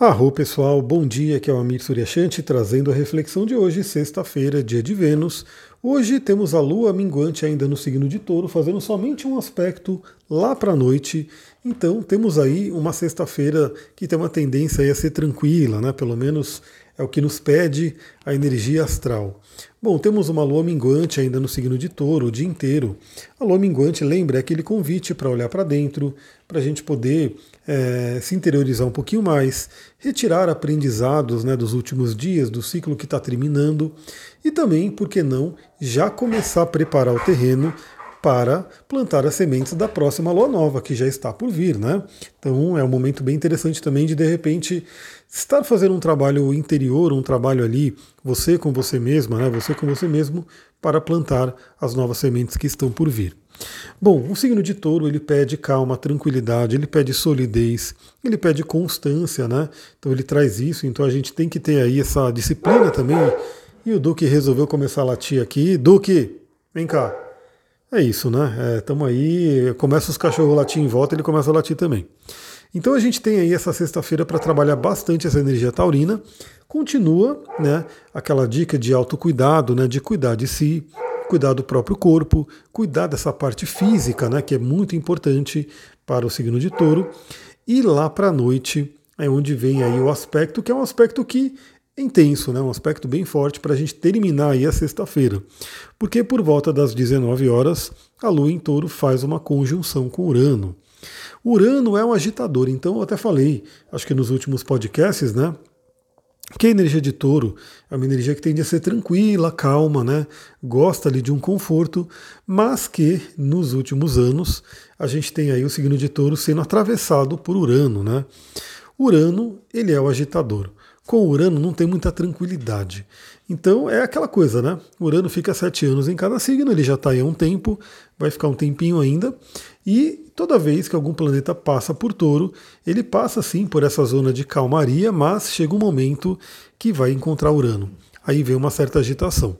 Arro pessoal, bom dia, aqui é o Amir Suryashanti trazendo a reflexão de hoje, sexta-feira, dia de Vênus. Hoje temos a lua minguante ainda no signo de touro, fazendo somente um aspecto lá para a noite. Então temos aí uma sexta-feira que tem uma tendência a ser tranquila, né? pelo menos é o que nos pede a energia astral. Bom, temos uma lua minguante ainda no signo de touro o dia inteiro. A lua minguante, lembra, é aquele convite para olhar para dentro, para a gente poder é, se interiorizar um pouquinho mais, retirar aprendizados né, dos últimos dias, do ciclo que está terminando, e também, por que não, já começar a preparar o terreno para plantar as sementes da próxima lua nova, que já está por vir, né? Então é um momento bem interessante também de de repente estar fazendo um trabalho interior, um trabalho ali, você com você mesma, né? Você com você mesmo, para plantar as novas sementes que estão por vir. Bom, o signo de touro ele pede calma, tranquilidade, ele pede solidez, ele pede constância, né? Então ele traz isso, então a gente tem que ter aí essa disciplina também. E o Duque resolveu começar a latir aqui. Duque, vem cá. É isso, né? Estamos é, aí, começa os cachorros latir em volta, ele começa a latir também. Então a gente tem aí essa sexta-feira para trabalhar bastante essa energia taurina. Continua, né, aquela dica de autocuidado, né, de cuidar de si, cuidar do próprio corpo, cuidar dessa parte física, né, que é muito importante para o signo de touro. E lá para a noite é onde vem aí o aspecto, que é um aspecto que intenso, né? um aspecto bem forte para a gente terminar aí a sexta-feira. Porque por volta das 19 horas, a Lua em touro faz uma conjunção com Urano. Urano é um agitador, então eu até falei, acho que nos últimos podcasts, né? Que a energia de touro é uma energia que tende a ser tranquila, calma, né? Gosta ali de um conforto, mas que nos últimos anos a gente tem aí o signo de touro sendo atravessado por Urano, né? Urano, ele é o agitador com Urano não tem muita tranquilidade. Então é aquela coisa, né? Urano fica sete anos em cada signo, ele já está aí há um tempo, vai ficar um tempinho ainda, e toda vez que algum planeta passa por touro, ele passa sim por essa zona de calmaria, mas chega um momento que vai encontrar Urano. Aí vem uma certa agitação.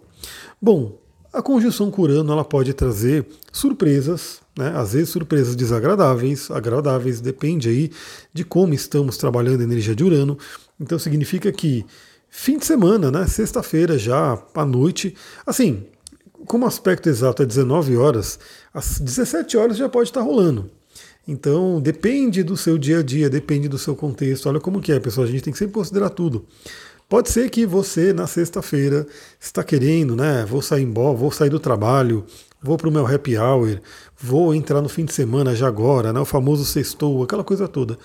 Bom, a conjunção com Urano ela pode trazer surpresas, né? às vezes surpresas desagradáveis, agradáveis, depende aí de como estamos trabalhando a energia de Urano. Então significa que fim de semana, né? Sexta-feira já à noite, assim, como aspecto exato é 19 horas, às 17 horas já pode estar rolando. Então, depende do seu dia a dia, depende do seu contexto. Olha como que é, pessoal, a gente tem que sempre considerar tudo. Pode ser que você, na sexta-feira, está querendo, né? Vou sair embora, vou sair do trabalho, vou para o meu happy hour, vou entrar no fim de semana já agora, né? O famoso sextou, aquela coisa toda.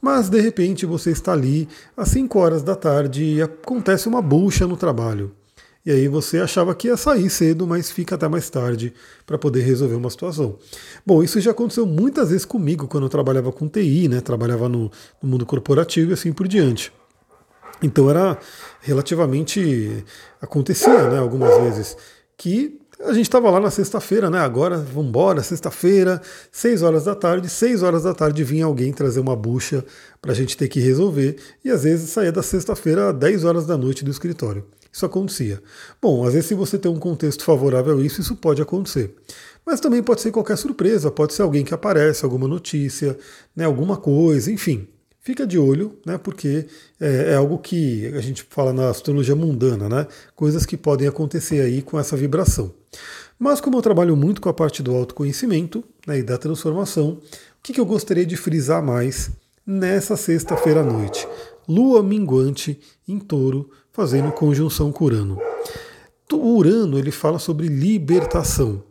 Mas de repente você está ali às 5 horas da tarde e acontece uma bucha no trabalho. E aí você achava que ia sair cedo, mas fica até mais tarde para poder resolver uma situação. Bom, isso já aconteceu muitas vezes comigo quando eu trabalhava com TI, né? Trabalhava no, no mundo corporativo e assim por diante. Então era relativamente acontecia, né? Algumas vezes que a gente estava lá na sexta-feira, né? Agora, vamos embora, sexta-feira, seis horas da tarde. Seis horas da tarde vinha alguém trazer uma bucha para a gente ter que resolver. E às vezes saía da sexta-feira às 10 horas da noite do escritório. Isso acontecia. Bom, às vezes se você tem um contexto favorável a isso, isso pode acontecer. Mas também pode ser qualquer surpresa, pode ser alguém que aparece, alguma notícia, né, alguma coisa, enfim. Fica de olho, né, porque é, é, algo que a gente fala na astrologia mundana, né, coisas que podem acontecer aí com essa vibração. Mas como eu trabalho muito com a parte do autoconhecimento né, e da transformação, o que, que eu gostaria de frisar mais nessa sexta-feira à noite? Lua minguante em touro, fazendo conjunção com Urano. O Urano ele fala sobre libertação.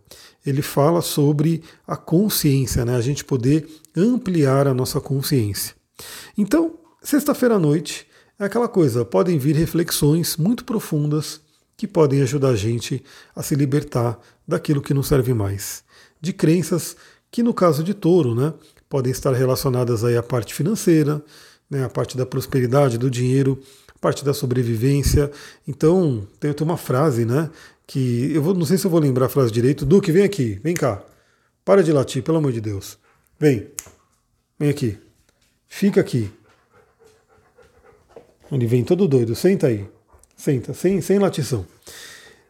Ele fala sobre a consciência, né? a gente poder ampliar a nossa consciência. Então, sexta-feira à noite é aquela coisa, podem vir reflexões muito profundas que podem ajudar a gente a se libertar daquilo que não serve mais. De crenças que, no caso de touro, né, podem estar relacionadas aí à parte financeira, né, a parte da prosperidade, do dinheiro, a parte da sobrevivência. Então, tem uma frase, né? Que eu vou, não sei se eu vou lembrar a frase direito. Duque, vem aqui, vem cá. Para de latir, pelo amor de Deus. Vem. Vem aqui. Fica aqui. Ele vem todo doido. Senta aí. Senta, sem, sem latição.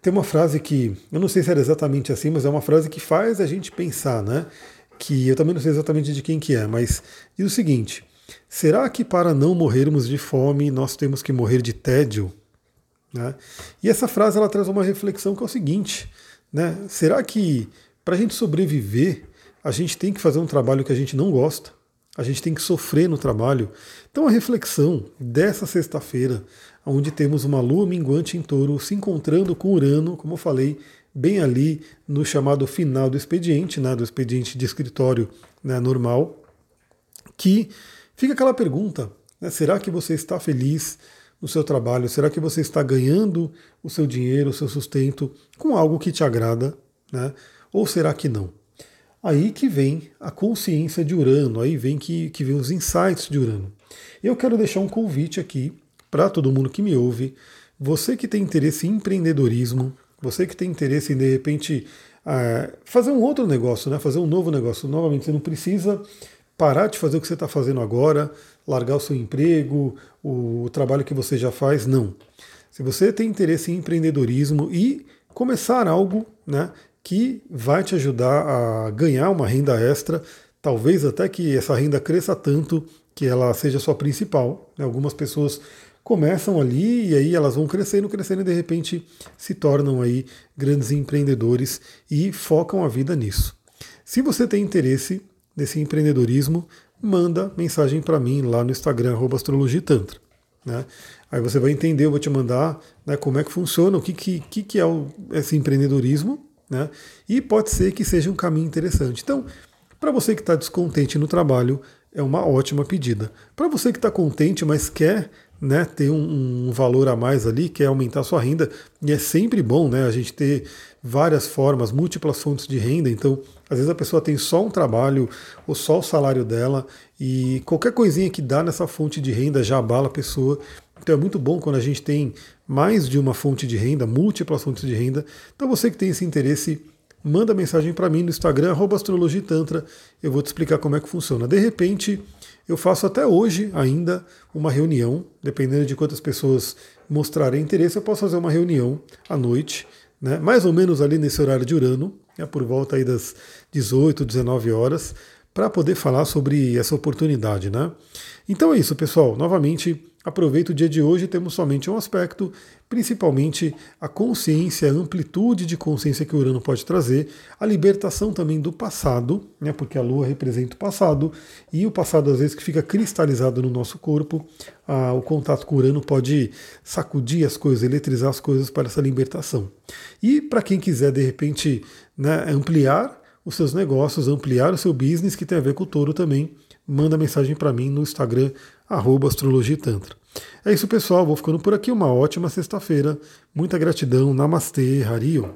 Tem uma frase que, eu não sei se era exatamente assim, mas é uma frase que faz a gente pensar, né? Que eu também não sei exatamente de quem que é, mas diz o seguinte: Será que para não morrermos de fome nós temos que morrer de tédio? Né? E essa frase ela traz uma reflexão que é o seguinte: né? será que para a gente sobreviver a gente tem que fazer um trabalho que a gente não gosta? A gente tem que sofrer no trabalho. Então a reflexão dessa sexta-feira, onde temos uma lua minguante em touro se encontrando com Urano, como eu falei, bem ali no chamado final do expediente, né, do expediente de escritório né, normal, que fica aquela pergunta: né, será que você está feliz no seu trabalho? Será que você está ganhando o seu dinheiro, o seu sustento com algo que te agrada? Né? Ou será que não? Aí que vem a consciência de Urano, aí vem que, que vem os insights de Urano. Eu quero deixar um convite aqui para todo mundo que me ouve. Você que tem interesse em empreendedorismo, você que tem interesse em de repente uh, fazer um outro negócio, né? fazer um novo negócio. Novamente, você não precisa parar de fazer o que você está fazendo agora, largar o seu emprego, o, o trabalho que você já faz, não. Se você tem interesse em empreendedorismo e começar algo, né, que vai te ajudar a ganhar uma renda extra, talvez até que essa renda cresça tanto que ela seja sua principal. Né? Algumas pessoas começam ali e aí elas vão crescendo, crescendo e de repente se tornam aí grandes empreendedores e focam a vida nisso. Se você tem interesse nesse empreendedorismo, manda mensagem para mim lá no Instagram astrologitantra. Né? Aí você vai entender, eu vou te mandar né, como é que funciona, o que, que, que é o, esse empreendedorismo né? E pode ser que seja um caminho interessante. Então, para você que está descontente no trabalho, é uma ótima pedida. Para você que está contente, mas quer né, ter um, um, valor a mais ali, quer aumentar a sua renda, e é sempre bom né, a gente ter várias formas, múltiplas fontes de renda. Então, às vezes a pessoa tem só um trabalho ou só o salário dela, e qualquer coisinha que dá nessa fonte de renda já abala a pessoa. Então é muito bom quando a gente tem mais de uma fonte de renda, múltiplas fontes de renda. Então você que tem esse interesse, manda mensagem para mim no Instagram, astrologitantra, eu vou te explicar como é que funciona. De repente, eu faço até hoje ainda uma reunião, dependendo de quantas pessoas mostrarem interesse, eu posso fazer uma reunião à noite, né, mais ou menos ali nesse horário de Urano, é por volta aí das 18, 19 horas, para poder falar sobre essa oportunidade. Né? Então é isso, pessoal. Novamente, Aproveito o dia de hoje, temos somente um aspecto, principalmente a consciência, a amplitude de consciência que o Urano pode trazer, a libertação também do passado, né, porque a Lua representa o passado, e o passado às vezes que fica cristalizado no nosso corpo, ah, o contato com o Urano pode sacudir as coisas, eletrizar as coisas para essa libertação. E para quem quiser, de repente, né, ampliar os seus negócios, ampliar o seu business, que tem a ver com o touro também, manda mensagem para mim no Instagram, arroba. É isso, pessoal. Vou ficando por aqui. Uma ótima sexta-feira. Muita gratidão. Namastê, Harion.